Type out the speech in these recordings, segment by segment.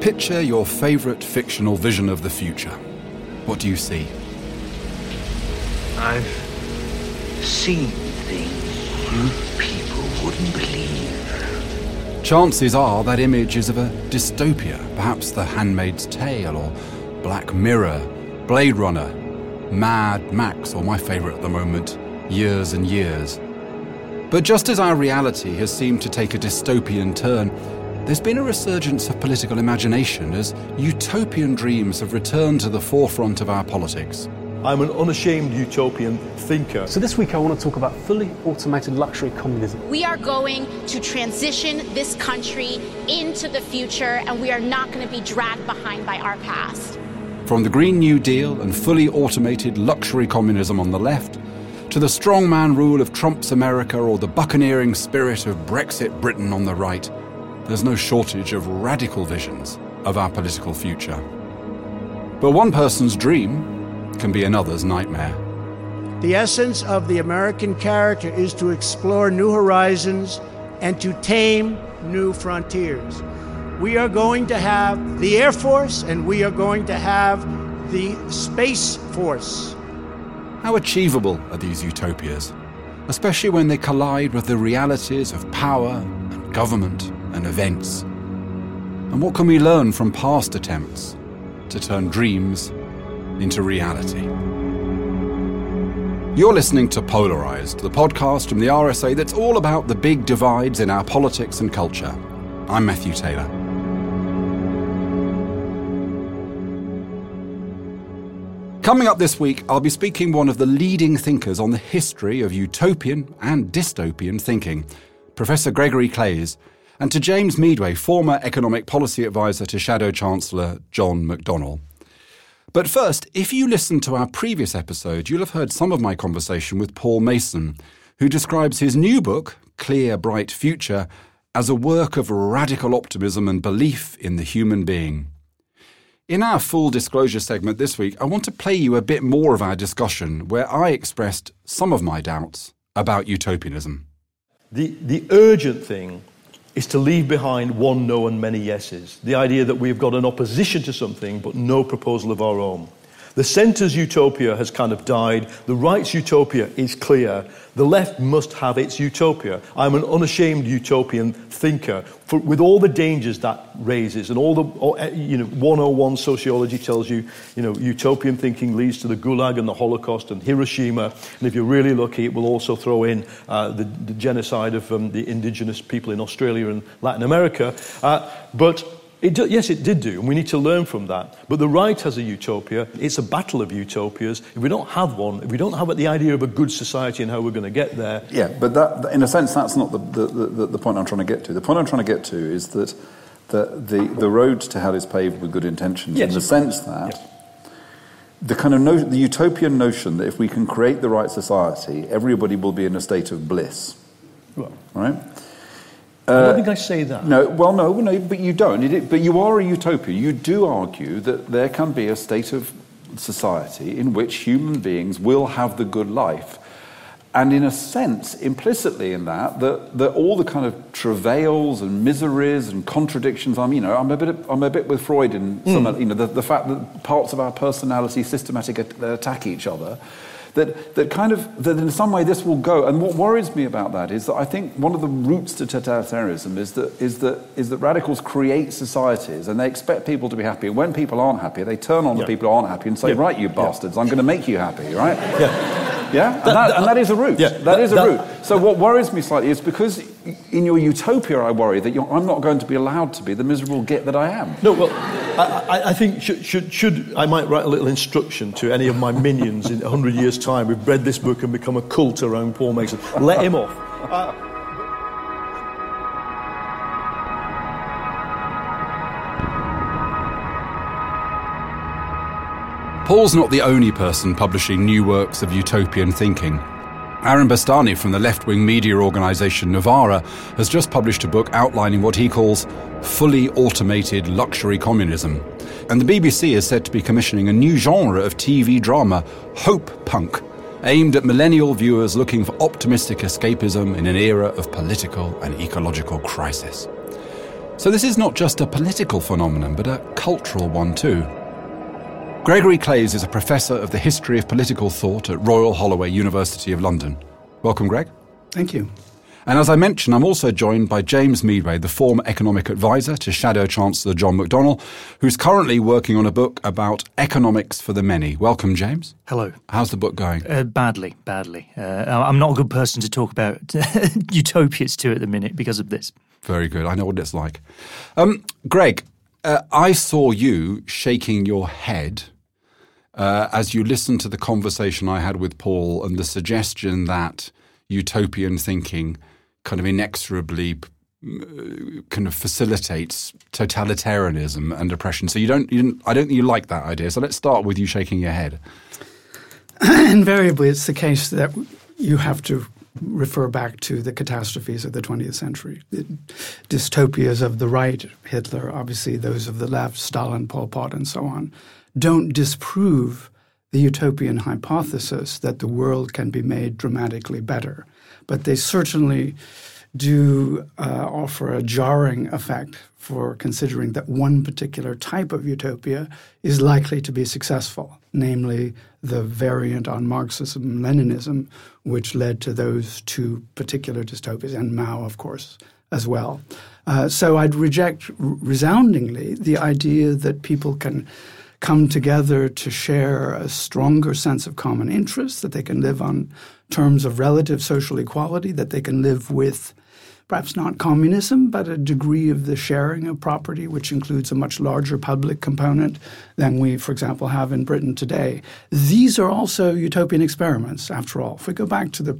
Picture your favourite fictional vision of the future. What do you see? I've seen things you people wouldn't believe. Chances are that image is of a dystopia, perhaps The Handmaid's Tale or Black Mirror, Blade Runner, Mad Max, or my favourite at the moment, Years and Years. But just as our reality has seemed to take a dystopian turn, there's been a resurgence of political imagination as utopian dreams have returned to the forefront of our politics. I'm an unashamed utopian thinker. So this week I want to talk about fully automated luxury communism. We are going to transition this country into the future and we are not going to be dragged behind by our past. From the Green New Deal and fully automated luxury communism on the left, to the strongman rule of Trump's America or the buccaneering spirit of Brexit Britain on the right, there's no shortage of radical visions of our political future. But one person's dream can be another's nightmare. The essence of the American character is to explore new horizons and to tame new frontiers. We are going to have the Air Force and we are going to have the Space Force. How achievable are these utopias, especially when they collide with the realities of power and government and events? And what can we learn from past attempts to turn dreams into reality? You're listening to Polarized, the podcast from the RSA that's all about the big divides in our politics and culture. I'm Matthew Taylor. Coming up this week, I'll be speaking one of the leading thinkers on the history of utopian and dystopian thinking, Professor Gregory Claeys, and to James Meadway, former economic policy advisor to Shadow Chancellor John McDonnell. But first, if you listened to our previous episode, you'll have heard some of my conversation with Paul Mason, who describes his new book, Clear, Bright Future, as a work of radical optimism and belief in the human being. In our full disclosure segment this week, I want to play you a bit more of our discussion where I expressed some of my doubts about utopianism. The, the urgent thing is to leave behind one no and many yeses. The idea that we've got an opposition to something but no proposal of our own. The centre's utopia has kind of died. The right's utopia is clear. The left must have its utopia. I'm an unashamed utopian thinker for, with all the dangers that raises and all the, eh, you know, 101 sociology tells you, you know, utopian thinking leads to the Gulag and the Holocaust and Hiroshima. And if you're really lucky, it will also throw in uh, the, the, genocide of um, the indigenous people in Australia and Latin America. Uh, but it do, yes, it did do, and we need to learn from that. But the right has a utopia. It's a battle of utopias. If we don't have one, if we don't have the idea of a good society and how we're going to get there. Yeah, but that, in a sense, that's not the, the, the, the point I'm trying to get to. The point I'm trying to get to is that the, the, the road to hell is paved with good intentions, yes. in the sense that. The kind of no, the utopian notion that if we can create the right society, everybody will be in a state of bliss. Well, right? I don't think I say that. No, well, no, no, but you don't. It, but you are a utopia. You do argue that there can be a state of society in which human beings will have the good life. And in a sense, implicitly in that, that, that all the kind of travails and miseries and contradictions, I'm, you know, I'm a bit, I'm a bit with Freud in some, mm. you know, the, the fact that parts of our personality systematically attack each other that, that kind of, that in some way this will go. And what worries me about that is that I think one of the roots to totalitarianism is that, is that, is that radicals create societies and they expect people to be happy. And when people aren't happy, they turn on yeah. the people who aren't happy and say, yeah. right, you bastards, yeah. I'm going to make you happy, right? Yeah. Yeah? And that, and that is a root. Yeah, that, that is a route. So what worries me slightly is because in your utopia, I worry that I'm not going to be allowed to be the miserable git that I am. No, well, I, I think should, should, should, I might write a little instruction to any of my minions in 100 years' time we've read this book and become a cult around Paul Mason. Let him off. Uh, Paul's not the only person publishing new works of utopian thinking. Aaron Bastani from the left wing media organisation Novara has just published a book outlining what he calls fully automated luxury communism. And the BBC is said to be commissioning a new genre of TV drama, Hope Punk, aimed at millennial viewers looking for optimistic escapism in an era of political and ecological crisis. So this is not just a political phenomenon, but a cultural one too. Gregory Claeys is a professor of the history of political thought at Royal Holloway University of London. Welcome, Greg. Thank you. And as I mentioned, I'm also joined by James Meadway, the former economic advisor to Shadow Chancellor John McDonnell, who's currently working on a book about economics for the many. Welcome, James. Hello. How's the book going? Uh, badly, badly. Uh, I'm not a good person to talk about utopias to at the minute because of this. Very good. I know what it's like. Um, Greg, uh, I saw you shaking your head uh, as you listened to the conversation I had with Paul and the suggestion that utopian thinking kind of inexorably kind of facilitates totalitarianism and oppression. So you don't, you don't, I don't think you like that idea. So let's start with you shaking your head. Invariably, it's the case that you have to refer back to the catastrophes of the 20th century, the dystopias of the right, Hitler, obviously those of the left, Stalin, Pol Pot, and so on, don't disprove the utopian hypothesis that the world can be made dramatically better. But they certainly do uh, offer a jarring effect for considering that one particular type of utopia is likely to be successful, namely the variant on Marxism Leninism, which led to those two particular dystopias, and Mao, of course, as well. Uh, so I'd reject resoundingly the idea that people can come together to share a stronger sense of common interest, that they can live on terms of relative social equality, that they can live with perhaps not communism, but a degree of the sharing of property, which includes a much larger public component than we, for example, have in Britain today. These are also utopian experiments, after all. If we go back to the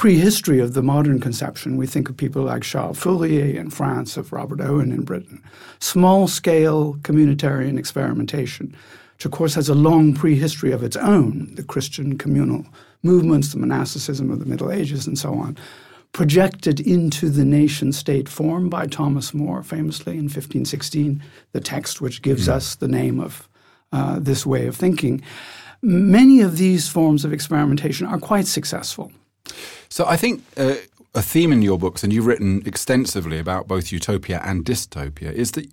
prehistory of the modern conception, we think of people like Charles Fourier in France, of Robert Owen in Britain. Small scale communitarian experimentation, which of course has a long prehistory of its own, the Christian communal movements, the monasticism of the Middle Ages, and so on projected into the nation state form by Thomas More, famously in 1516, the text which gives mm. us the name of uh, this way of thinking. Many of these forms of experimentation are quite successful. So I think uh, a theme in your books, and you've written extensively about both utopia and dystopia, is that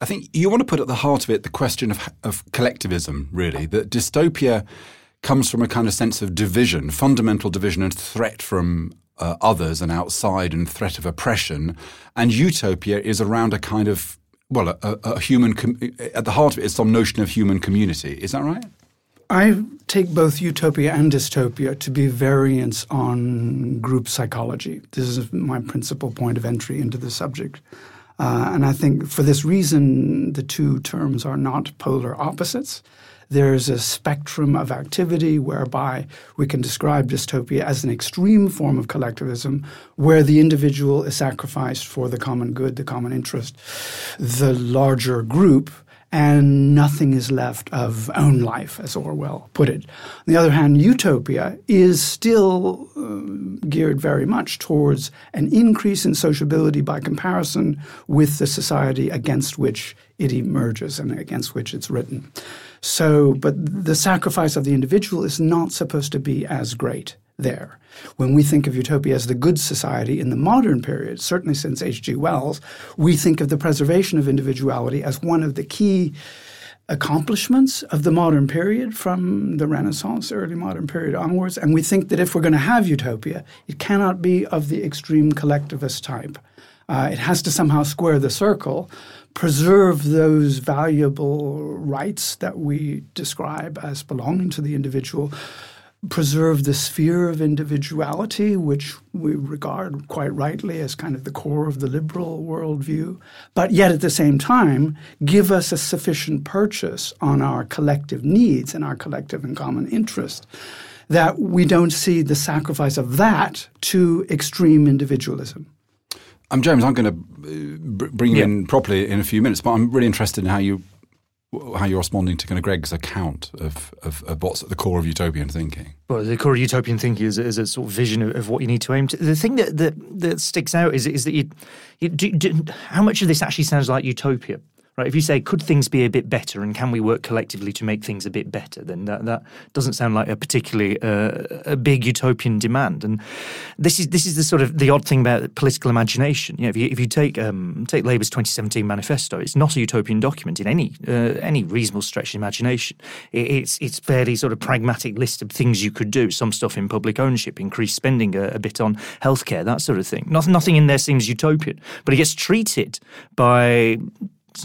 I think you want to put at the heart of it the question of, of collectivism, really, that dystopia comes from a kind of sense of division, fundamental division and threat from uh, others and outside and threat of oppression. And utopia is around a kind of, well, a, a human, com- at the heart of it is some notion of human community. Is that right? I take both utopia and dystopia to be variants on group psychology. This is my principal point of entry into the subject. Uh, and I think for this reason, the two terms are not polar opposites. There's a spectrum of activity whereby we can describe dystopia as an extreme form of collectivism where the individual is sacrificed for the common good, the common interest, the larger group and nothing is left of own life, as Orwell put it. On the other hand, utopia is still uh, geared very much towards an increase in sociability by comparison with the society against which it emerges and against which it's written. So, but the sacrifice of the individual is not supposed to be as great there. When we think of utopia as the good society in the modern period, certainly since H.G. Wells, we think of the preservation of individuality as one of the key accomplishments of the modern period from the Renaissance, early modern period onwards. And we think that if we're going to have utopia, it cannot be of the extreme collectivist type. Uh, it has to somehow square the circle, preserve those valuable rights that we describe as belonging to the individual, preserve the sphere of individuality, which we regard quite rightly as kind of the core of the liberal worldview, but yet at the same time give us a sufficient purchase on our collective needs and our collective and common interest that we don't see the sacrifice of that to extreme individualism. I'm James. I'm going to uh, bring you yeah. in properly in a few minutes, but I'm really interested in how you how you're responding to kind of Greg's account of, of, of, what's at the core of utopian thinking. Well, the core of utopian thinking is, is a sort of vision of, of, what you need to aim to. The thing that that, that sticks out is is that you, you do, do, how much of this actually sounds like utopia right? If you say, could things be a bit better and can we work collectively to make things a bit better, then that, that doesn't sound like a particularly uh, a big utopian demand. And this is this is the sort of the odd thing about political imagination. You know, if you, if you take um, take Labour's 2017 manifesto, it's not a utopian document in any uh, any reasonable stretch of imagination. It, it's it's fairly sort of pragmatic list of things you could do. Some stuff in public ownership, increase spending a, a bit on healthcare, that sort of thing. Nothing nothing in there seems utopian, but it gets treated by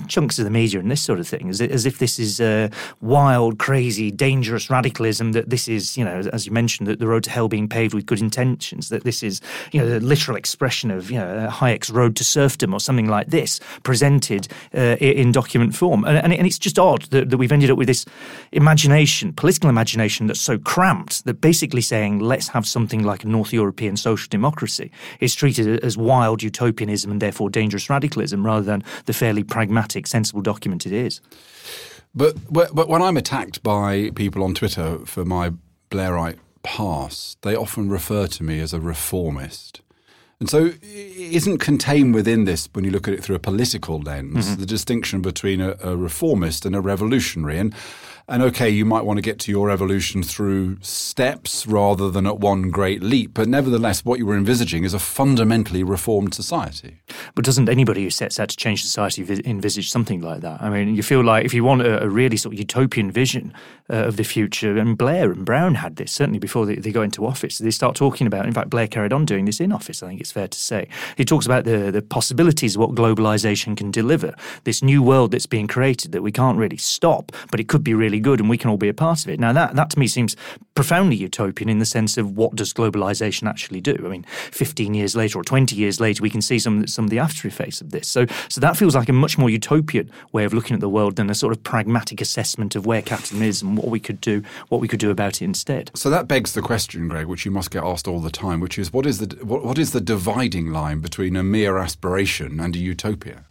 chunks of the media and this sort of thing, as, as if this is uh, wild, crazy, dangerous radicalism. That this is, you know, as you mentioned, that the road to hell being paved with good intentions. That this is, you know, the literal expression of, you know, Hayek's road to serfdom or something like this, presented uh, in document form. And, and, it's just odd that, that we've ended up with this imagination, political imagination, that's so cramped that basically saying let's have something like a North European social democracy is treated as wild utopianism and therefore dangerous radicalism rather than the fairly pragmatic pragmatic, sensible document it is. But, but when I'm attacked by people on Twitter for my Blairite past, they often refer to me as a reformist. And so, isn't contained within this, when you look at it through a political lens, mm-hmm. the distinction between a, a, reformist and a revolutionary. And and okay, you might want to get to your evolution through steps rather than at one great leap. But nevertheless, what you were envisaging is a fundamentally reformed society. But doesn't anybody who sets out to change society envisage something like that? I mean, you feel like if you want a, a really sort of utopian vision uh, of the future, and Blair and Brown had this certainly before they, they got into office. They start talking about, in fact, Blair carried on doing this in office, I think it's fair to say. He talks about the, the possibilities of what globalization can deliver, this new world that's being created that we can't really stop, but it could be really really good and we can all be a part of it. Now, that, that to me seems profoundly utopian in the sense of what does globalization actually do? I mean, 15 years later or 20 years later, we can see some, some of the after effects of this. So, so that feels like a much more utopian way of looking at the world than a sort of pragmatic assessment of where capitalism is and what we could do, what we could do about it instead. So that begs the question, Greg, which you must get asked all the time, which is what is the, what, what is the dividing line between a mere aspiration and a utopia?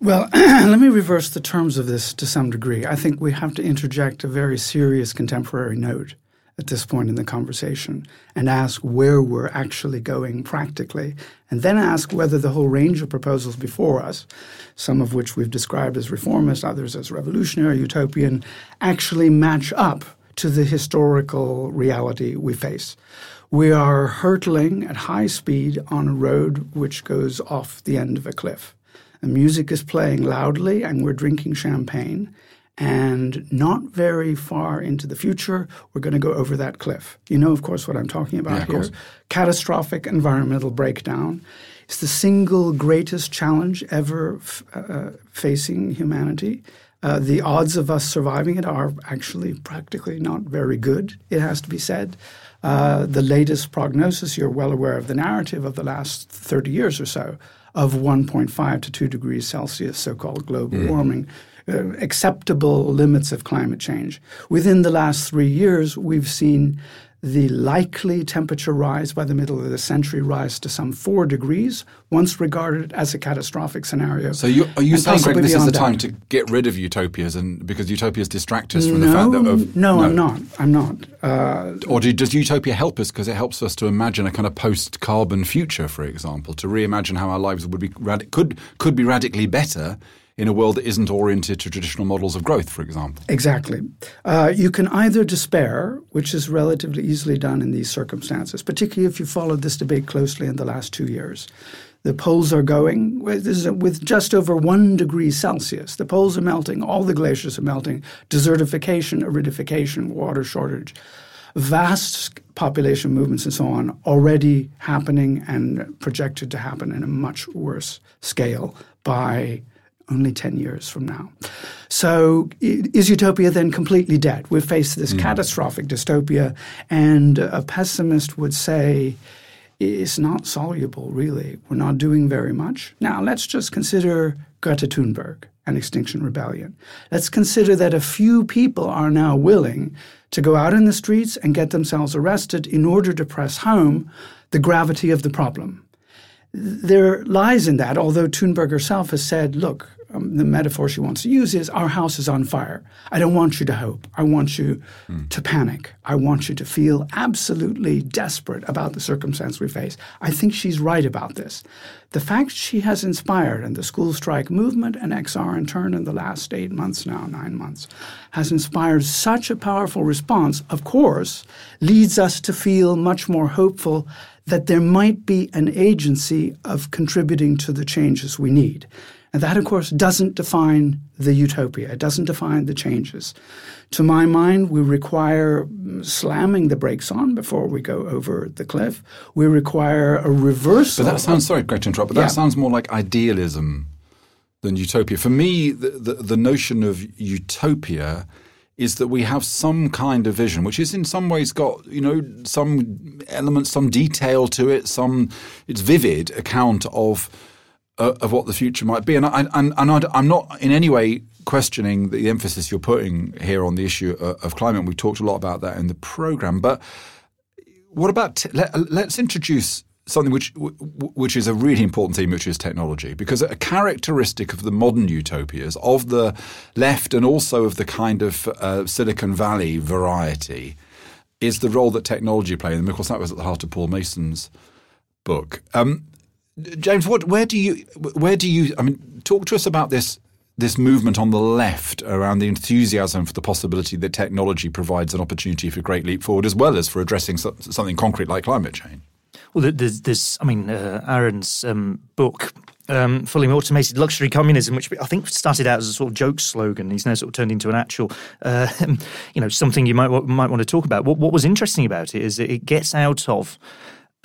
Well, let me reverse the terms of this to some degree. I think we have to interject a very serious contemporary note at this point in the conversation and ask where we're actually going practically, and then ask whether the whole range of proposals before us, some of which we've described as reformist, others as revolutionary, utopian, actually match up to the historical reality we face. We are hurtling at high speed on a road which goes off the end of a cliff. The music is playing loudly, and we're drinking champagne. And not very far into the future, we're going to go over that cliff. You know, of course, what I'm talking about yeah, here. Catastrophic environmental breakdown. It's the single greatest challenge ever f- uh, facing humanity. Uh, the odds of us surviving it are actually practically not very good, it has to be said. Uh, the latest prognosis, you're well aware of the narrative of the last 30 years or so, of 1.5 to 2 degrees Celsius, so called global mm. warming, uh, acceptable limits of climate change. Within the last three years, we've seen the likely temperature rise by the middle of the century rise to some four degrees, once regarded as a catastrophic scenario. So you, are you saying, Greg, this is the time that. to get rid of utopias, and because utopias distract us from no, the fact that of, no, no, I'm not. I'm not. Uh, or do, does utopia help us because it helps us to imagine a kind of post-carbon future, for example, to reimagine how our lives would be could could be radically better in a world that isn't oriented to traditional models of growth, for example. Exactly. Uh, you can either despair, which is relatively easily done in these circumstances, particularly if you followed this debate closely in the last two years. The poles are going with, with just over one degree Celsius. The poles are melting, all the glaciers are melting, desertification, aridification, water shortage vast population movements and so on already happening and projected to happen in a much worse scale by only 10 years from now. So is utopia then completely dead? We've faced this mm. catastrophic dystopia, and a pessimist would say it's not soluble, really. We're not doing very much. Now, let's just consider Greta Thunberg and Extinction Rebellion. Let's consider that a few people are now willing to go out in the streets and get themselves arrested in order to press home the gravity of the problem there lies in that, although Thunberg herself has said, look, um, the metaphor she wants to use is our house is on fire. I don't want you to hope. I want you mm. to panic. I want you to feel absolutely desperate about the circumstance we face. I think she's right about this. The fact she has inspired, and the school strike movement and XR in turn in the last eight months now, nine months, has inspired such a powerful response, of course, leads us to feel much more hopeful that there might be an agency of contributing to the changes we need. And that, of course, doesn't define the utopia. It doesn't define the changes. To my mind, we require slamming the brakes on before we go over the cliff. We require a reversal. But that sounds, sorry, Greg, to interrupt, but yeah. that sounds more like idealism than utopia. For me, the, the, the notion of utopia is that we have some kind of vision, which is in some ways got you know some elements, some detail to it, some it's vivid account of uh, of what the future might be. And I, and, and I'm not in any way questioning the emphasis you're putting here on the issue of, of climate. We've talked a lot about that in the program, but what about t- let, us introduce something which which is a really important theme, which is technology, because a characteristic of the modern utopias, of the left and also of the kind of uh, Silicon Valley variety, is the role that technology plays. And of course, that was at the heart of Paul Mason's book. Um, James, what, where do you where do you? I mean, talk to us about this this movement on the left around the enthusiasm for the possibility that technology provides an opportunity for a great leap forward, as well as for addressing something concrete like climate change. Well, there's, there's I mean, uh, Aaron's um, book um, fully automated luxury communism, which I think started out as a sort of joke slogan. He's now sort of turned into an actual, uh, you know, something you might might want to talk about. What, what was interesting about it is it gets out of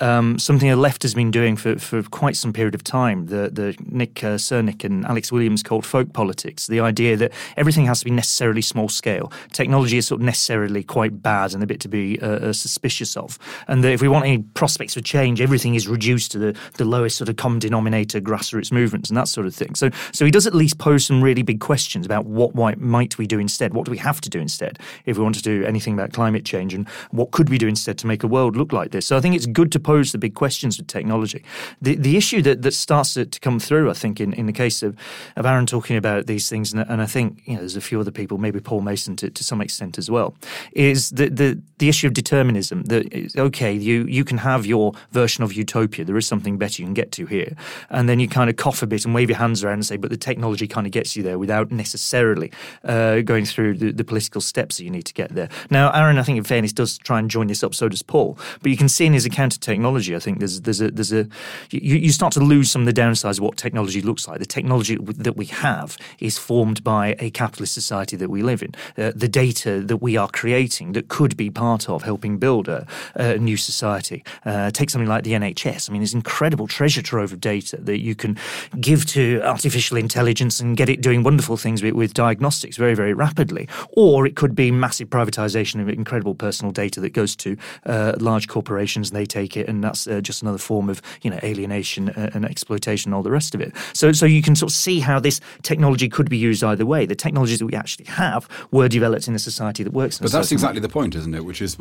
um, something the left has been doing for, for quite some period of time. The the Nick uh, Srnicek and Alex Williams called folk politics. The idea that everything has to be necessarily small scale. Technology is sort of necessarily quite bad and a bit to be uh, uh, suspicious of. And that if we want any prospects for change, everything is reduced to the, the lowest sort of common denominator, grassroots movements, and that sort of thing. So so he does at least pose some really big questions about what might we do instead. What do we have to do instead if we want to do anything about climate change, and what could we do instead to make a world look like this? So I think it's good to pose the big questions with technology. The the issue that, that starts to, to come through, I think, in, in the case of, of Aaron talking about these things, and, and I think you know, there's a few other people, maybe Paul Mason to, to some extent as well, is the, the, the issue of determinism. That okay, you you can have your version of utopia. There is something better you can get to here, and then you kind of cough a bit and wave your hands around and say, but the technology kind of gets you there without necessarily uh, going through the, the political steps that you need to get there. Now, Aaron, I think in fairness, does try and join this up. So does Paul. But you can see in his account of technology I think there's there's a there's a you, you start to lose some of the downsides of what technology looks like. The technology that we have is formed by a capitalist society that we live in. Uh, the data that we are creating that could be part of helping build a, a new society. Uh, take something like the NHS. I mean, there's incredible treasure trove of data that you can give to artificial intelligence and get it doing wonderful things with, with diagnostics very very rapidly. Or it could be massive privatization of incredible personal data that goes to uh, large corporations and they take it and that's uh, just another form of you know alienation uh, and exploitation and all the rest of it. So so you can sort of see how this technology could be used either way. The technologies that we actually have were developed in a society that works. but that's exactly way. the point, isn't it? Which is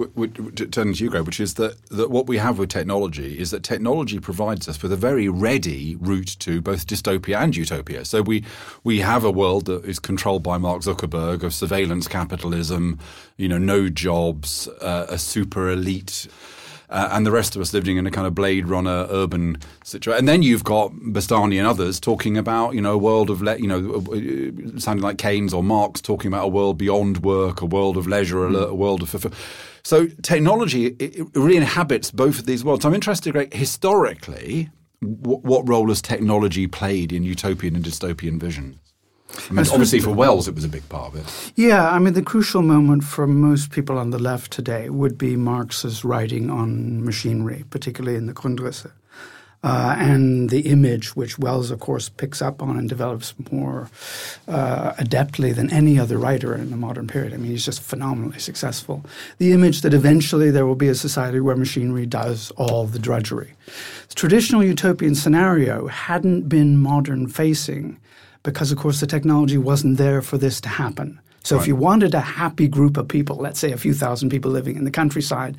turning to you, Greg, which is that that what we have with technology is that technology provides us with a very ready route to both dystopia and utopia. So we we have a world that is controlled by Mark Zuckerberg of surveillance capitalism, you know, no jobs, uh, a super elite uh, and the rest of us living in a kind of Blade Runner urban situation. And then you've got Bastani and others talking about, you know, a world of, le- you know, uh, sounding like Keynes or Marx talking about a world beyond work, a world of leisure, a, a world of fulfill. So technology it really inhabits both of these worlds. I'm interested, Greg, historically, what, what role has technology played in utopian and dystopian vision? I mean, obviously, for Wells, it was a big part of it. Yeah, I mean, the crucial moment for most people on the left today would be Marx's writing on machinery, particularly in the Grundrisse. Uh, and the image, which Wells, of course, picks up on and develops more uh, adeptly than any other writer in the modern period. I mean, he's just phenomenally successful. The image that eventually there will be a society where machinery does all the drudgery. The traditional utopian scenario hadn't been modern facing because, of course, the technology wasn't there for this to happen. So Right. if you wanted a happy group of people, let's say a few thousand people living in the countryside,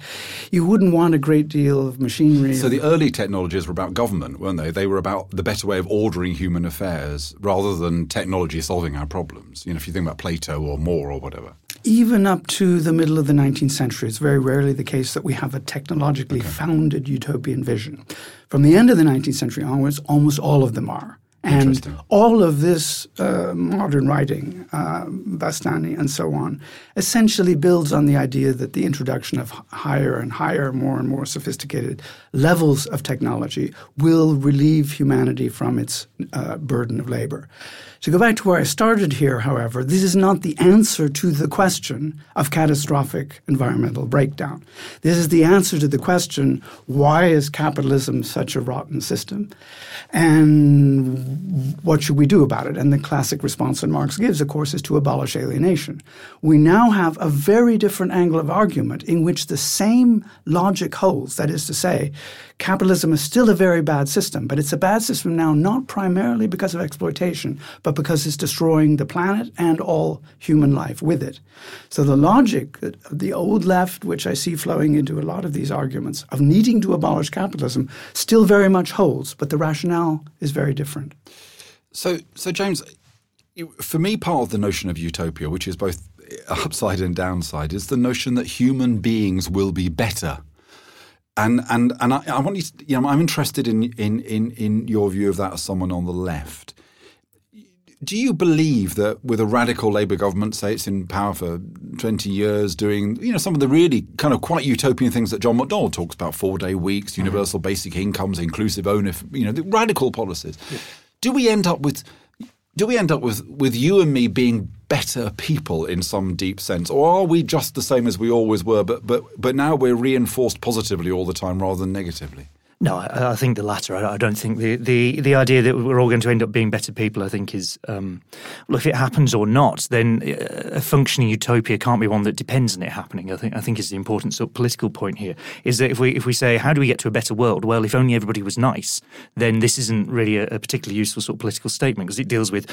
you wouldn't want a great deal of machinery. So the early technologies were about government, weren't they? They were about the better way of ordering human affairs rather than technology solving our problems. You know, if you think about Plato or More or whatever. Even up to the middle of the 19th century, it's very rarely the case that we have a technologically founded utopian vision. From the end of the 19th century onwards, almost all of them are. And all of this uh, modern writing, uh, Bastani and so on, essentially builds on the idea that the introduction of higher and higher, more and more sophisticated levels of technology will relieve humanity from its uh, burden of labor. To go back to where I started here, however, this is not the answer to the question of catastrophic environmental breakdown. This is the answer to the question why is capitalism such a rotten system? And what should we do about it? And the classic response that Marx gives, of course, is to abolish alienation. We now have a very different angle of argument in which the same logic holds. That is to say, capitalism is still a very bad system, but it's a bad system now not primarily because of exploitation, but because it's destroying the planet and all human life with it. So the logic of the old left, which I see flowing into a lot of these arguments of needing to abolish capitalism, still very much holds, but the rationale is very different. So, so James, for me, part of the notion of utopia, which is both upside and downside, is the notion that human beings will be better. And and and I, I want you, to, you know, I'm interested in, in in in your view of that as someone on the left. Do you believe that with a radical Labour government, say it's in power for 20 years, doing you know some of the really kind of quite utopian things that John McDonnell talks about, four day weeks, mm-hmm. universal basic incomes, inclusive ownership, you know, the radical policies, do we end up with do we end up with, with you and me being better people in some deep sense, or are we just the same as we always were, but but but now we're reinforced positively all the time rather than negatively? No, I, I think the latter. I, I don't think the, the, the idea that we're all going to end up being better people, I think, is um, well, if it happens or not, then uh, a functioning utopia can't be one that depends on it happening. I think I think is the important sort of political point here is that if we if we say how do we get to a better world? Well, if only everybody was nice, then this isn't really a, a particularly useful sort of political statement because it deals with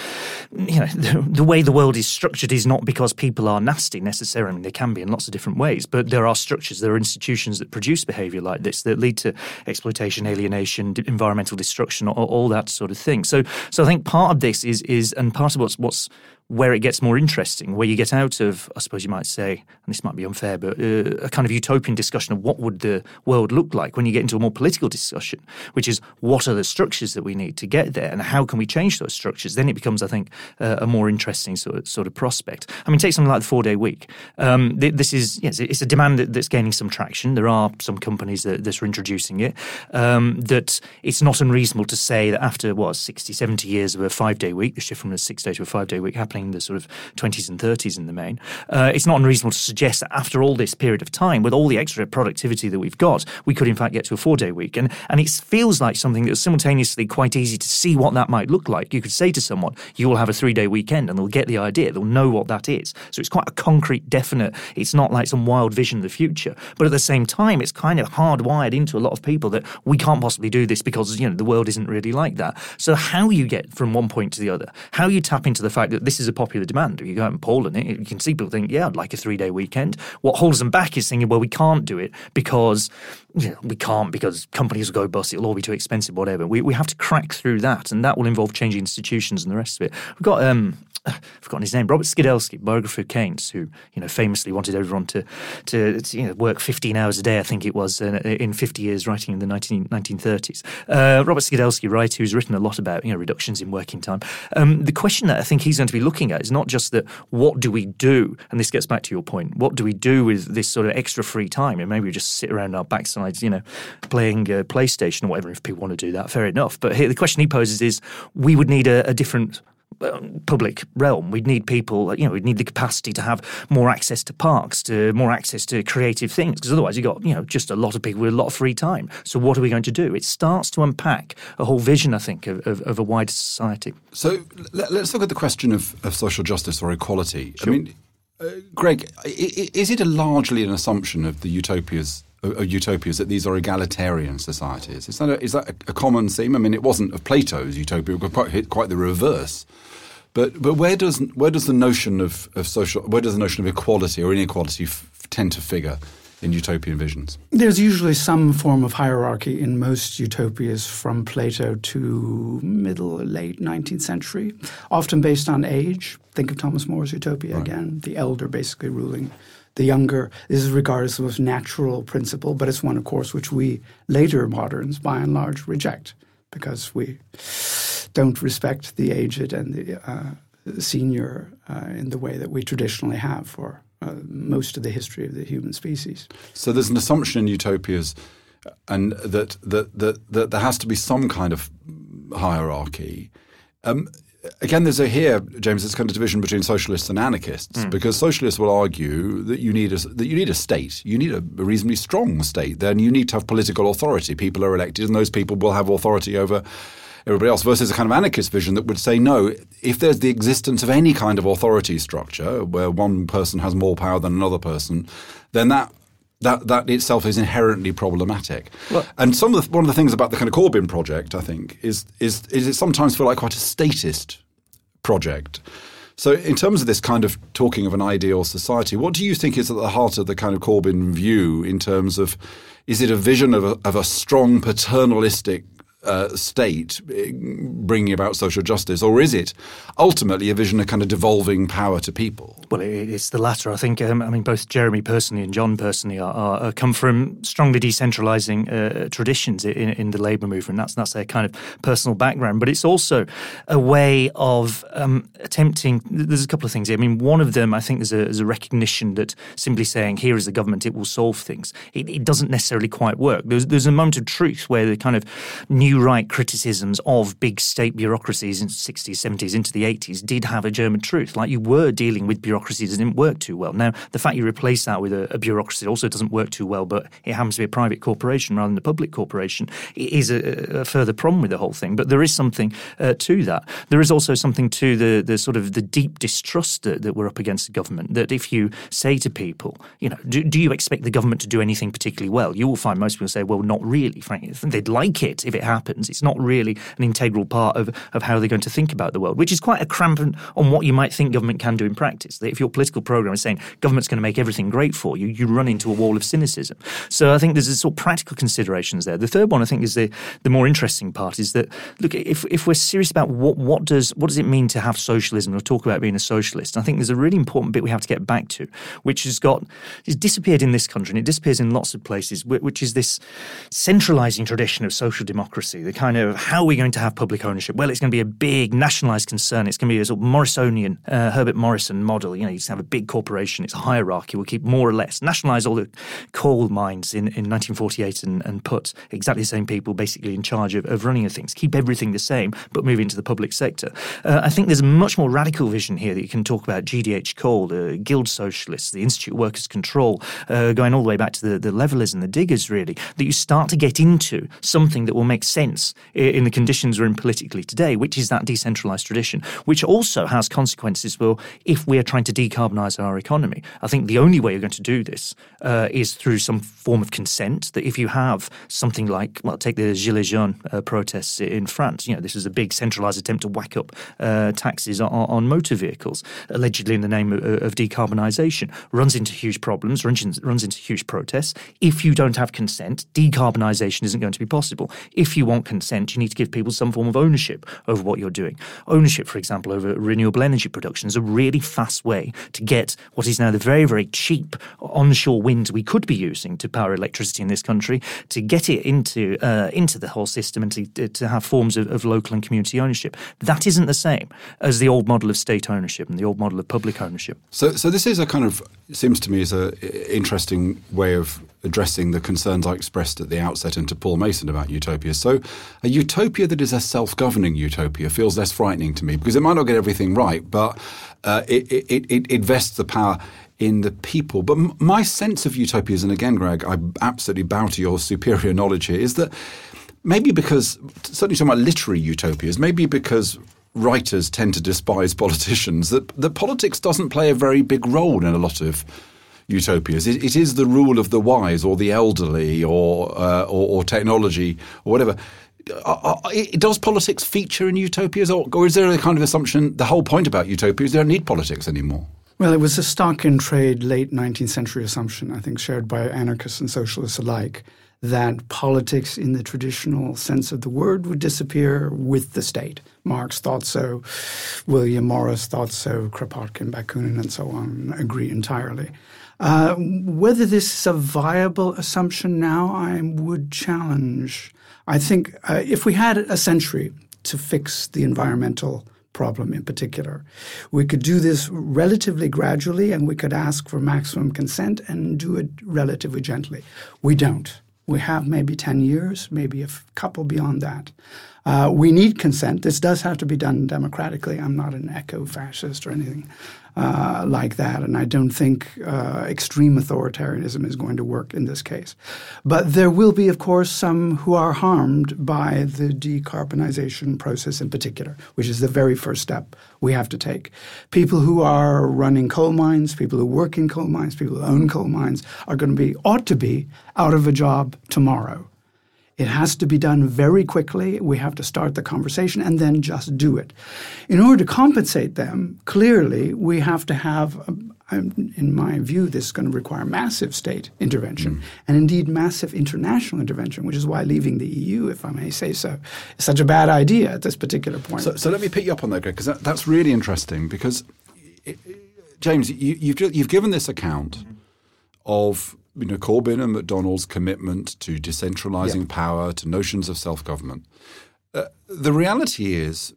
you know the, the way the world is structured is not because people are nasty necessarily. I mean, they can be in lots of different ways, but there are structures, there are institutions that produce behaviour like this that lead to exploitation, alienation, d- environmental destruction, all, all that sort of thing. So, so I think part of this is is and part of what's what's where it gets more interesting, where you get out of, I suppose you might say, and this might be unfair, but uh, a kind of utopian discussion of what would the world look like when you get into a more political discussion, which is what are the structures that we need to get there and how can we change those structures? Then it becomes, I think, uh, a more interesting sort of, sort of prospect. I mean, take something like the four day week. Um, th- this is, yes, it's a demand that, that's gaining some traction. There are some companies that, that are introducing it. Um, that it's not unreasonable to say that after, what, 60, 70 years of a five day week, the shift from a six day to a five day week happening the sort of 20s and 30s in the main, uh, it's not unreasonable to suggest that after all this period of time, with all the extra productivity that we've got, we could in fact get to a four day week. And, and it feels like something that's simultaneously quite easy to see what that might look like. You could say to someone, you will have a three day weekend, and they'll get the idea, they'll know what that is. So it's quite a concrete, definite, it's not like some wild vision of the future. But at the same time, it's kind of hardwired into a lot of people that we can't possibly do this because, you know, the world isn't really like that. So how you get from one point to the other, how you tap into the fact that this is a popular demand. If you go out and poll on it, you can see people think, yeah, I'd like a three day weekend. What holds them back is thinking, well, we can't do it because you know, we can't because companies will go bust, it'll all be too expensive, whatever. We, we have to crack through that, and that will involve changing institutions and the rest of it. We've got um, I've forgotten his name, Robert Skidelsky, biographer of Keynes, who you know famously wanted everyone to to, to you know, work 15 hours a day. I think it was uh, in 50 years, writing in the 19, 1930s. Uh, Robert Skidelsky, right, who's written a lot about you know reductions in working time. Um, the question that I think he's going to be looking at is not just that what do we do, and this gets back to your point, what do we do with this sort of extra free time? And maybe we just sit around our you know, playing uh, PlayStation or whatever. If people want to do that, fair enough. But here, the question he poses is, we would need a, a different um, public realm. We'd need people, you know, we'd need the capacity to have more access to parks, to more access to creative things, because otherwise you've got, you know, just a lot of people with a lot of free time. So what are we going to do? It starts to unpack a whole vision, I think, of, of, of a wider society. So let, us look at the question of, of social justice or equality. I mean, uh, Greg, is it a largely an assumption of the utopias? Utopias that these are egalitarian societies. Is that a, is that a, a common theme? I mean, it wasn't of Plato's utopia; it was quite, quite the reverse. But but where does where does the notion of, of social where does the notion of equality or inequality f- tend to figure in utopian visions? There's usually some form of hierarchy in most utopias from Plato to middle or late 19th century, often based on age. Think of Thomas More's Utopia right. again, the elder basically ruling the younger. This is regarded as the most natural principle, but it's one, of course, which we later moderns, by and large, reject because we don't respect the aged and the uh, senior uh, in the way that we traditionally have for uh, most of the history of the human species. So there's an assumption in utopias, and that that that, that there has to be some kind of hierarchy. Um, again, there's a here, James. It's kind of division between socialists and anarchists mm. because socialists will argue that you need a that you need a state, you need a, a, reasonably strong state. Then you need to have political authority. People are elected, and those people will have authority over everybody else. Versus a kind of anarchist vision that would say, no, if there's the existence of any kind of authority structure where one person has more power than another person, then that that that itself is inherently problematic. Well, and some of the, one of the things about the kind of Corbyn project, I think, is is is it sometimes feel like quite a statist project. So, in terms of this kind of talking of an ideal society, what do you think is at the heart of the kind of Corbyn view in terms of is it a vision of a, of a strong paternalistic uh, state eh, bringing about social justice, or is it ultimately a vision of kind of devolving power to people? Well, it's the latter. I think. Um, I mean, both Jeremy personally and John personally are, are come from strongly decentralising uh, traditions in, in, the labour movement. That's that's their kind of personal background. But it's also a way of um, attempting. There's a couple of things here. I mean, one of them, I think, is a, is a recognition that simply saying here is the government, it will solve things. It, it doesn't necessarily quite work. There's there's a moment of truth where the kind of new new right criticisms of big state bureaucracies in the 60s, 70s, into the 80s did have a German truth. Like you were dealing with bureaucracies that didn't work too well. Now, the fact you replace that with a, a bureaucracy also doesn't work too well, but it happens to be a private corporation rather than a public corporation, is a, a further problem with the whole thing. But there is something uh, to that. There is also something to the, the sort of the deep distrust that, that we're up against the government. That if you say to people, you know, do, do you expect the government to do anything particularly well? You will find most people say, well, not really, frankly. They'd like it if it happens happens. It's not really an integral part of, of how they're going to think about the world, which is quite a cramp on what you might think government can do in practice. That if your political program is saying government's going to make everything great for you, you run into a wall of cynicism. So I think there's a sort of practical considerations there. The third one I think is the, the more interesting part is that look if, if we're serious about what what does what does it mean to have socialism or talk about being a socialist, I think there's a really important bit we have to get back to, which has got it's disappeared in this country and it disappears in lots of places, which is this centralizing tradition of social democracy democracy, the kind of how are we going to have public ownership? Well, it's going to be a big nationalized concern. It's going to be a sort of Morrisonian, uh, Herbert Morrison model. You know, you just have a big corporation, it's a hierarchy. We'll keep more or less, nationalize all the coal mines in, in 1948 and, and put exactly the same people basically in charge of, of running things. Keep everything the same, but move into the public sector. Uh, I think there's a much more radical vision here that you can talk about GDH Cole, the Guild Socialists, the Institute Workers' Control, uh, going all the way back to the, the levelers and the diggers, really, that you start to get into something that will make sense sense in the conditions we're in politically today, which is that decentralized tradition, which also has consequences. Well, if we're trying to decarbonize our economy, I think the only way you're going to do this uh, is through some form of consent. That if you have something like, well, take the Gilets jaunes uh, protests in France, you know, this is a big centralized attempt to whack up uh, taxes on, on, motor vehicles, allegedly in the name of, of decarbonization, runs into huge problems, runs, in, runs into huge protests. If you don't have consent, decarbonization isn't going to be possible. If you want consent, you need to give people some form of ownership over what you're doing. Ownership, for example, over renewable energy production is a really fast way to get what is now the very, very cheap onshore wind we could be using to power electricity in this country, to get it into uh, into the whole system and to, to have forms of, of local and community ownership. That isn't the same as the old model of state ownership and the old model of public ownership. So, so this is a kind of seems to me is an interesting way of addressing the concerns I expressed at the outset and to Paul Mason about utopia. So, a utopia that is a self governing utopia feels less frightening to me because it might not get everything right, but uh, it, it, it, it vests the power in the people. But m- my sense of utopias, and again, Greg, I absolutely bow to your superior knowledge here, is that maybe because, certainly talking about literary utopias, maybe because writers tend to despise politicians, that, that politics doesn't play a very big role in a lot of utopias. It, it is the rule of the wise or the elderly or, uh, or, or technology or whatever. uh, uh, does politics feature in utopias, or, or is there a kind of assumption the whole point about utopias they don't need politics anymore? Well, it was a stock in trade late 19th century assumption, I think, shared by anarchists and socialists alike, that politics in the traditional sense of the word would disappear with the state. Marx thought so, William Morris thought so, Kropotkin, Bakunin, and so on agree entirely. Uh, whether this is a viable assumption now, I would challenge. I think uh, if we had a century to fix the environmental problem in particular. We could do this relatively gradually and we could ask for maximum consent and do it relatively gently. We don't. We have maybe 10 years, maybe a couple beyond that. Uh, we need consent. This does have to be done democratically. I'm not an eco fascist or anything uh, like that, and I don't think uh, extreme authoritarianism is going to work in this case. But there will be, of course, some who are harmed by the decarbonization process in particular, which is the very first step we have to take. People who are running coal mines, people who work in coal mines, people who own coal mines are going to be, ought to be, out of a job tomorrow. It has to be done very quickly. We have to start the conversation and then just do it. In order to compensate them, clearly, we have to have, um, um, in my view, this is going to require massive state intervention mm. and indeed massive international intervention, which is why leaving the EU, if I may say so, is such a bad idea at this particular point. So, so let me pick you up on that, Greg, because that, that's really interesting. Because, it, James, you, you've, you've given this account of you know, Corbyn and McDonnell's commitment to decentralizing power, to notions of self government. Uh, the reality is,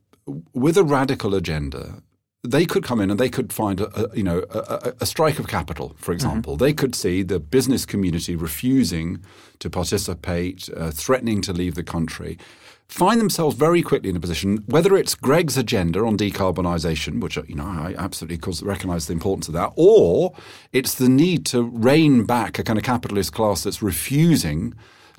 with a radical agenda, they could come in and they could find a, a you know a, a, strike of capital, for mm-hmm. example. Mm-hmm. They could see the business community refusing to participate, uh, threatening to leave the country find themselves very quickly in a position, whether it's Greg's agenda on decarbonisation, which you know I absolutely recognise the importance of that, or it's the need to rein back a kind of capitalist class that's refusing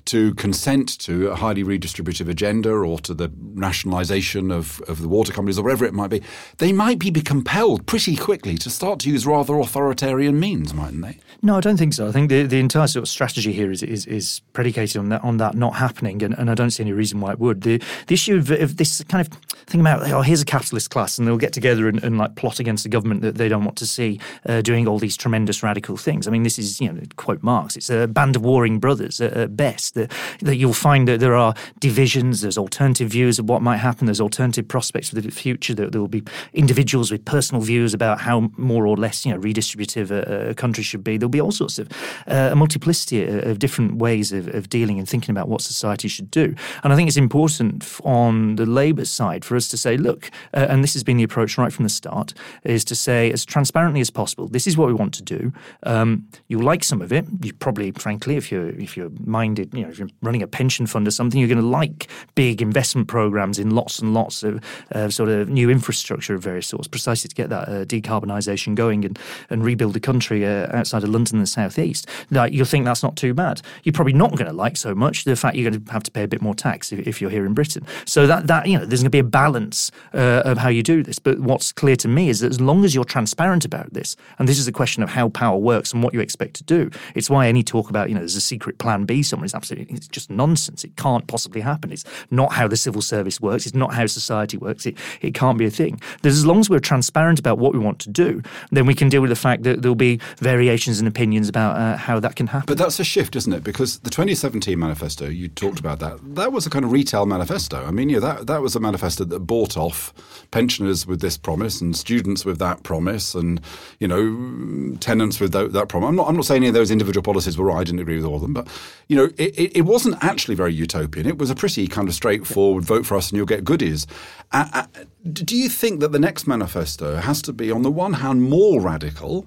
to consent to a highly redistributive agenda or to the nationalisation of, of the water companies or whatever it might be, they might be compelled pretty quickly to start to use rather authoritarian means, mightn't they? No, I don't think so. I think the, the entire sort of strategy here is, is, is predicated on that on that not happening, and, and I don't see any reason why it would. The, the issue of, of this kind of thing about oh here's a capitalist class and they'll get together and, and like plot against the government that they don't want to see uh, doing all these tremendous radical things. I mean, this is you know quote Marx, it's a band of warring brothers at, at best that, that you'll find that there are divisions, there's alternative views of what might happen, there's alternative prospects for the future, there, there will be individuals with personal views about how more or less you know redistributive a, a country should be. There'll be all sorts of uh, a multiplicity of different ways of, of, dealing and thinking about what society should do. And I think it's important on the Labour side for us to say, look, uh, and this has been the approach right from the start, is to say as transparently as possible, this is what we want to do. Um, you'll like some of it. You probably, frankly, if you're if you're minded, you know, if you're running a pension fund or something, you're going to like big investment programs in lots and lots of uh, sort of new infrastructure of various sorts, precisely to get that uh, decarbonisation going and, and rebuild the country uh, outside of London and the southeast. That you'll think that's not too bad. You're probably not going to like so much the fact you're going to have to pay a bit more tax if, if you're here in Britain. So that that you know, there's going to be a balance uh, of how you do this. But what's clear to me is that as long as you're transparent about this, and this is a question of how power works and what you expect to do, it's why any talk about you know there's a secret plan B somewhere is absolutely it's just nonsense. It can't possibly happen. It's not how the civil service works. It's not how society works. It, it can't be a thing. As long as we're transparent about what we want to do, then we can deal with the fact that there'll be variations in opinions about uh, how that can happen. But that's a shift, isn't it? Because the 2017 manifesto, you talked about that, that was a kind of retail manifesto. I mean, yeah, that, that was a manifesto that bought off pensioners with this promise and students with that promise and, you know, tenants with that, that promise. I'm not, I'm not saying any of those individual policies were right. I didn't agree with all of them. But, you know, it, it, it wasn't actually very utopian. It was a pretty kind of straightforward vote for us and you'll get goodies. Uh, uh, do you think that the next manifesto has to be, on the one hand, more radical?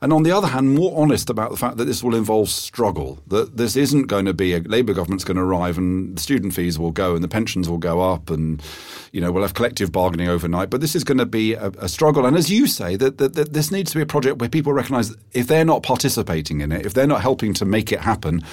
and on the other hand, more honest about the fact that this will involve struggle. That this isn't going to be a Labour government's going to arrive and the student fees will go and the pensions will go up and you know we'll have collective bargaining overnight. But this is going to be a, a struggle. And as you say, that, that, that this needs to be a project where people recognise if they're not participating in it, if they're not helping to make it happen,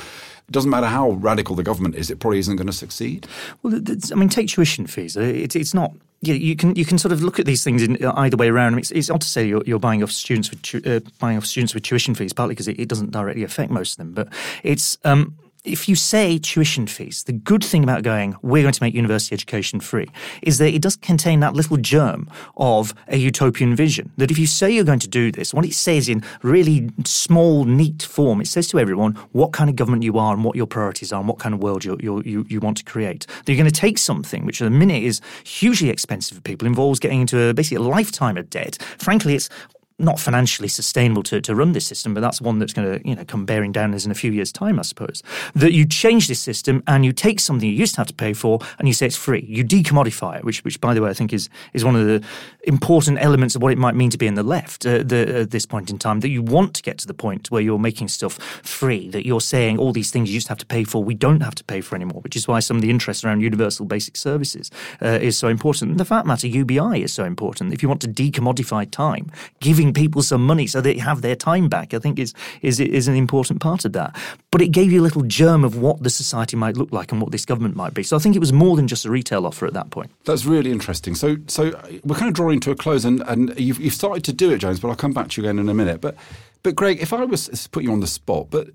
it doesn't matter how radical the government is, it probably isn't going to succeed. Well, I mean, take tuition fees. It's, it's not yeah, you can you can sort of look at these things in either way around. It's, it's odd to say you're, you're buying off students with uh, buying off students with tuition fees, partly because it, it, doesn't directly affect most of them, but it's um, if you say tuition fees, the good thing about going, we're going to make university education free, is that it does contain that little germ of a utopian vision. That if you say you're going to do this, what it says in really small, neat form, it says to everyone what kind of government you are and what your priorities are and what kind of world you you, you want to create. That you're going to take something which at the minute is hugely expensive for people, involves getting into a, basically a lifetime of debt. Frankly, it's not financially sustainable to, to run this system, but that's one that's going to you know come bearing down as in a few years' time, I suppose. That you change this system and you take something you used to have to pay for and you say it's free. You decommodify it, which which by the way I think is is one of the important elements of what it might mean to be in the left uh, the, at this point in time. That you want to get to the point where you're making stuff free. That you're saying all these things you used to have to pay for, we don't have to pay for anymore. Which is why some of the interest around universal basic services uh, is so important. And the fact matter, UBI is so important. If you want to decommodify time, giving giving people some money so they have their time back, I think is, is, is an important part of that. But it gave you a little germ of what the society might look like and what this government might be. So I think it was more than just a retail offer at that point. That's really interesting. So, so we're kind of drawing to a close, and, and you've, you've started to do it, James, but I'll come back to you again in a minute. But, but Greg, if I was to put you on the spot, but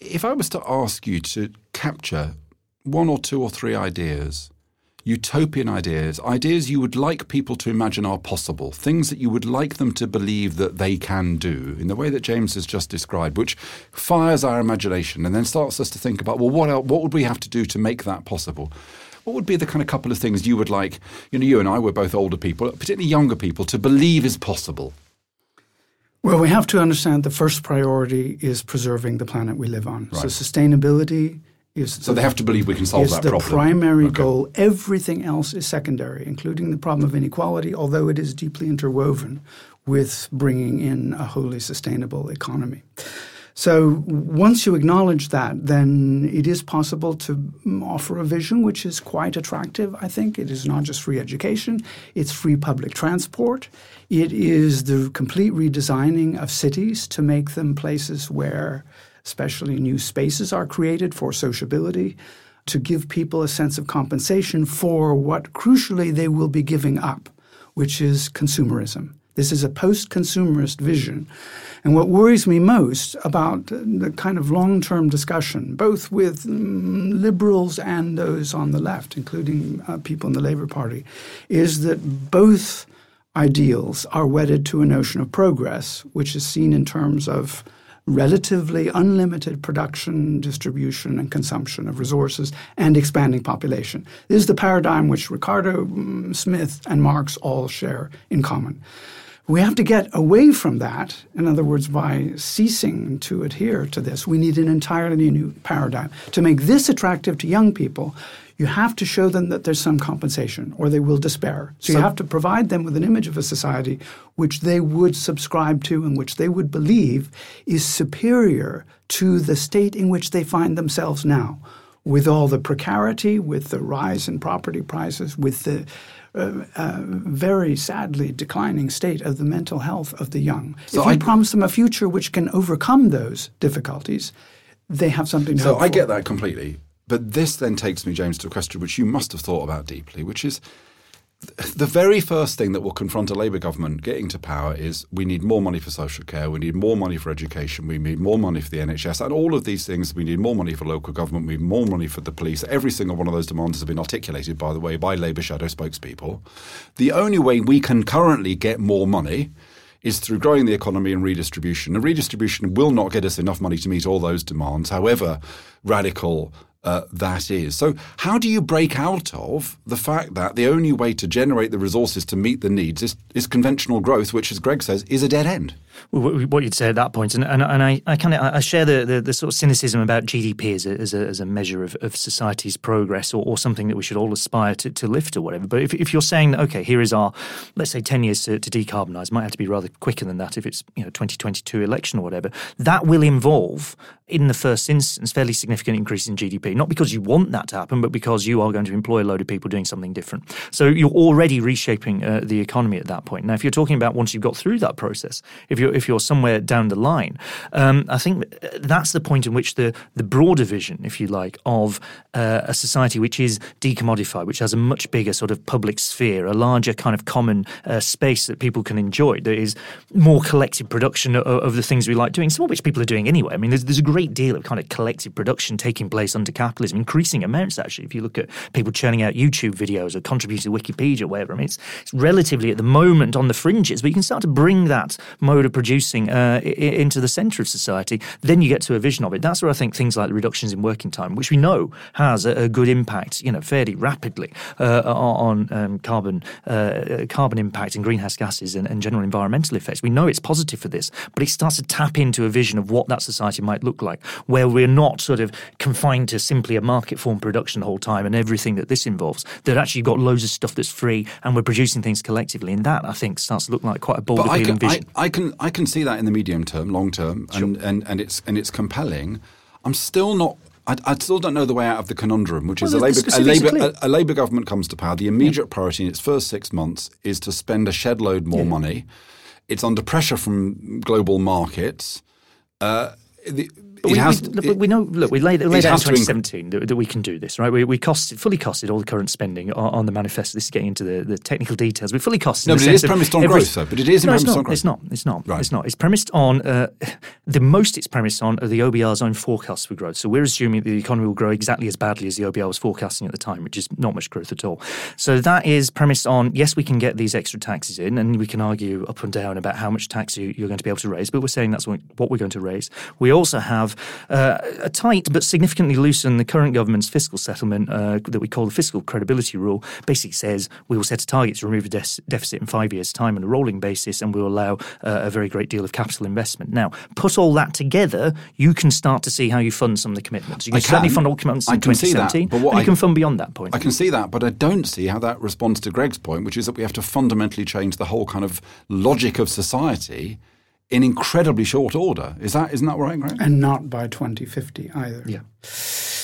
if I was to ask you to capture one or two or three ideas utopian ideas, ideas you would like people to imagine are possible, things that you would like them to believe that they can do in the way that James has just described, which fires our imagination and then starts us to think about, well, what, else, what would we have to do to make that possible? What would be the kind of couple of things you would like, you know, you and I were both older people, particularly younger people, to believe is possible? Well, we have to understand the first priority is preserving the planet we live on. Right. So sustainability, is so they have to believe we can solve that the problem. primary okay. goal. Everything else is secondary, including the problem of inequality, although it is deeply interwoven with bringing in a wholly sustainable economy. So once you acknowledge that, then it is possible to mm, offer a vision which is quite attractive, I think. It is not just free education, it's free public transport. It is the complete redesigning of cities to make them places where especially new spaces are created for sociability to give people a sense of compensation for what crucially they will be giving up, which is consumerism. This is a post consumerist vision. And what worries me most about the kind of long term discussion, both with mm, liberals and those on the left, including uh, people in the Labour Party, is that both ideals are wedded to a notion of progress, which is seen in terms of relatively unlimited production, distribution, and consumption of resources and expanding population. This is the paradigm which Ricardo, mm, Smith, and Marx all share in common. We have to get away from that. In other words, by ceasing to adhere to this, we need an entirely new paradigm. To make this attractive to young people, you have to show them that there's some compensation or they will despair. So, so, you have to provide them with an image of a society which they would subscribe to and which they would believe is superior to the state in which they find themselves now, with all the precarity, with the rise in property prices, with the uh, uh, very sadly declining state of the mental health of the young. So if you I, promise them a future which can overcome those difficulties, they have something to So I for. get that completely. But this then takes me, James, to a question which you must have thought about deeply, which is the very first thing that will confront a Labour government getting to power is we need more money for social care, we need more money for education, we need more money for the NHS, and all of these things. We need more money for local government, we need more money for the police. Every single one of those demands has been articulated, by the way, by Labour shadow spokespeople. The only way we can currently get more money is through growing the economy and redistribution. And redistribution will not get us enough money to meet all those demands, however radical uh, that is. So, how do you break out of the fact that the only way to generate the resources to meet the needs is, is conventional growth, which, as Greg says, is a dead end? What you'd say at that point, and and, and I, I kind of I share the, the, the, sort of cynicism about GDP as a, as a, as a measure of, of society's progress or, or something that we should all aspire to, to lift or whatever. But if, if you're saying okay, here is our let's say ten years to, to decarbonise, might have to be rather quicker than that if it's you know 2022 election or whatever. That will involve in the first instance fairly significant increase in GDP, not because you want that to happen, but because you are going to employ a load of people doing something different. So you're already reshaping uh, the economy at that point. Now, if you're talking about once you've got through that process, if you're if you're somewhere down the line, um, I think that's the point in which the the broader vision, if you like, of uh, a society which is decommodified, which has a much bigger sort of public sphere, a larger kind of common uh, space that people can enjoy. There is more collective production of, of, the things we like doing, some of which people are doing anyway. I mean, there's, there's a great deal of kind of collective production taking place under capitalism, increasing amounts actually. If you look at people churning out YouTube videos or contributing to Wikipedia or whatever, I mean, it's, it's relatively at the moment on the fringes, but you can start to bring that mode of producing uh, into the centre of society. Then you get to a vision of it. That's where I think things like the reductions in working time, which we know has a, a good impact, you know, fairly rapidly uh, on um, carbon uh, carbon impact and greenhouse gases and, and, general environmental effects. We know it's positive for this, but it starts to tap into a vision of what that society might look like, where we're not sort of confined to simply a market form production the whole time and everything that this involves. That actually you've got loads of stuff that's free and we're producing things collectively. And that I think starts to look like quite a bold, appealing I can, vision. I, I, can I can see that in the medium term, long term, sure. and, and, and it's and it's compelling. I'm still not I, I, still don't know the way out of the conundrum, which well, is a Labour, a, Labour, a, a Labour government comes to power. The immediate yeah. priority in its first six months is to spend a shed load more yeah. money. It's under pressure from global markets. Uh, the, we, has, we, it, we, know. Look, we laid, laid out in 2017 that, that, we can do this, right? We, we costed, fully costed all the current spending on, on, the manifesto. This is getting into the, the technical details. We fully costed. No, but it is premised on every, growth, though. But it is no, premised not, on growth. It's not. It's not. Right. It's not. It's premised on uh, the most. It's premised on are the OBR's own forecasts for growth. So we're assuming that the economy will grow exactly as badly as the OBR was forecasting at the time, which is not much growth at all. So that is premised on yes, we can get these extra taxes in, and we can argue up and down about how much tax you, are going to be able to raise. But we're saying that's what, we're going to raise. We also have. Uh, a tight but significantly loosen the current government's fiscal settlement uh, that we call the fiscal credibility rule basically says we will set a target to remove a de- deficit in five years' time on a rolling basis and we will allow uh, a very great deal of capital investment. Now, put all that together, you can start to see how you fund some of the commitments. You can, can. certainly fund all commitments in 2017, that, but what and you I, can fund beyond that point. I can see that, but I don't see how that responds to Greg's point, which is that we have to fundamentally change the whole kind of logic of society in incredibly short order. Is that isn't that right, Greg? And not by 2050 either. Yeah.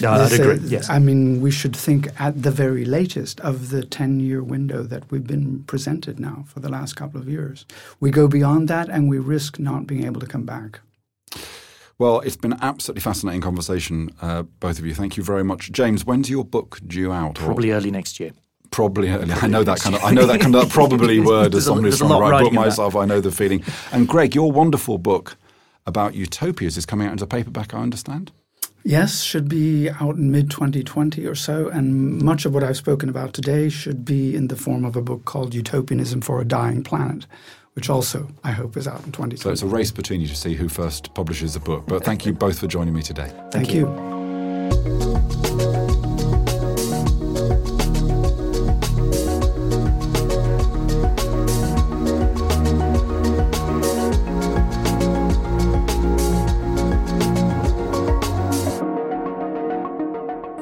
No, I'd agree. yes. I mean, we should think at the very latest of the 10 year window that we've been presented now for the last couple of years. We go beyond that and we risk not being able to come back. Well, it's been an absolutely fascinating conversation, uh, both of you. Thank you very much. James, when's your book due out? Probably or? early next year probably I know that kind of I know that kind of probably word as somebody who's trying to write book myself. That. I know the feeling. And Greg, your wonderful book about utopias is coming out as a paperback. I understand. Yes, should be out in mid 2020 or so, and much of what I've spoken about today should be in the form of a book called Utopianism for a Dying Planet, which also I hope is out in 2020. So it's a race between you to see who first publishes a book. But thank you both for joining me today. Thank, thank you. you.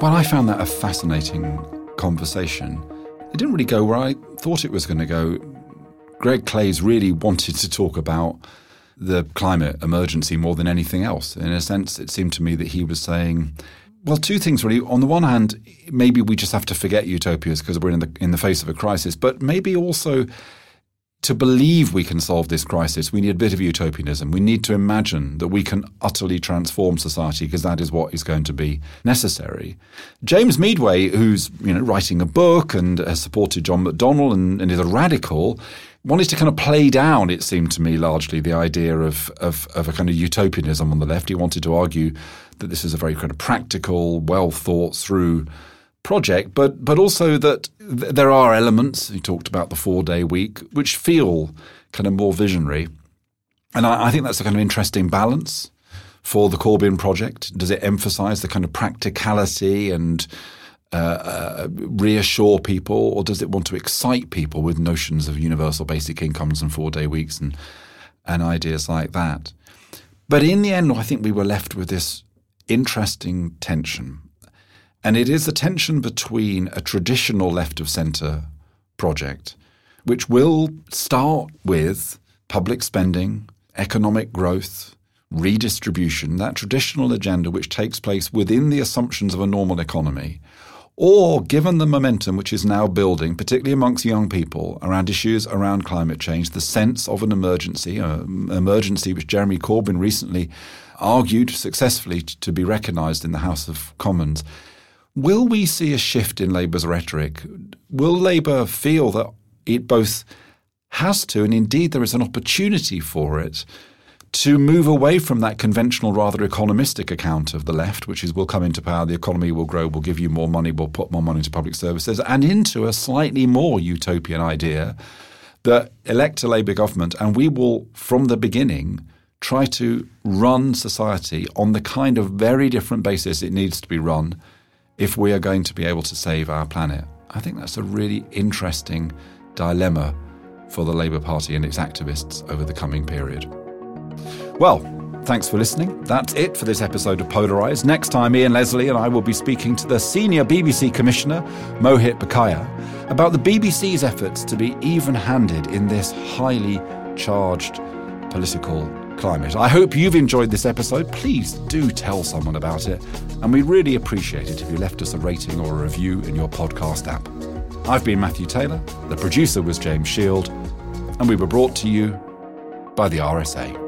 Well, I found that a fascinating conversation. It didn't really go where I thought it was going to go. Greg Claeys really wanted to talk about the climate emergency more than anything else. In a sense, it seemed to me that he was saying, well, two things really. On the one hand, maybe we just have to forget utopias because we're in the in the face of a crisis, but maybe also to believe we can solve this crisis, we need a bit of utopianism. We need to imagine that we can utterly transform society because that is what is going to be necessary. James Meadway, who's you know writing a book and has supported John McDonnell and, and is a radical, wanted to kind of play down, it seemed to me, largely the idea of, of, of a kind of utopianism on the left. He wanted to argue that this is a very kind of practical, well thought through project, but but also that th- there are elements. You talked about the four day week, which feel kind of more visionary, and I, I think that's a kind of interesting balance for the Corbyn project. Does it emphasise the kind of practicality and uh, uh, reassure people, or does it want to excite people with notions of universal basic incomes and four day weeks and and ideas like that? But in the end, I think we were left with this interesting tension and it is the tension between a traditional left of centre project, which will start with public spending, economic growth, redistribution, that traditional agenda which takes place within the assumptions of a normal economy, Or, given the momentum which is now building, particularly amongst young people, around issues around climate change, the sense of an emergency, an emergency which Jeremy Corbyn recently argued successfully to be recognised in the House of Commons, will we see a shift in Labour's rhetoric? Will Labour feel that it both has to, and indeed there is an opportunity for it, to move away from that conventional, rather economistic account of the left, which is we'll come into power, the economy will grow, we'll give you more money, we'll put more money into public services, and into a slightly more utopian idea that elect a Labour government and we will, from the beginning, try to run society on the kind of very different basis it needs to be run if we are going to be able to save our planet. I think that's a really interesting dilemma for the Labour Party and its activists over the coming period. Well, thanks for listening. That's it for this episode of Polarised. Next time, Ian Leslie and I will be speaking to the senior BBC Commissioner, Mohit Bakaya, about the BBC's efforts to be even handed in this highly charged political climate. I hope you've enjoyed this episode. Please do tell someone about it, and we'd really appreciate it if you left us a rating or a review in your podcast app. I've been Matthew Taylor, the producer was James Shield, and we were brought to you by the RSA.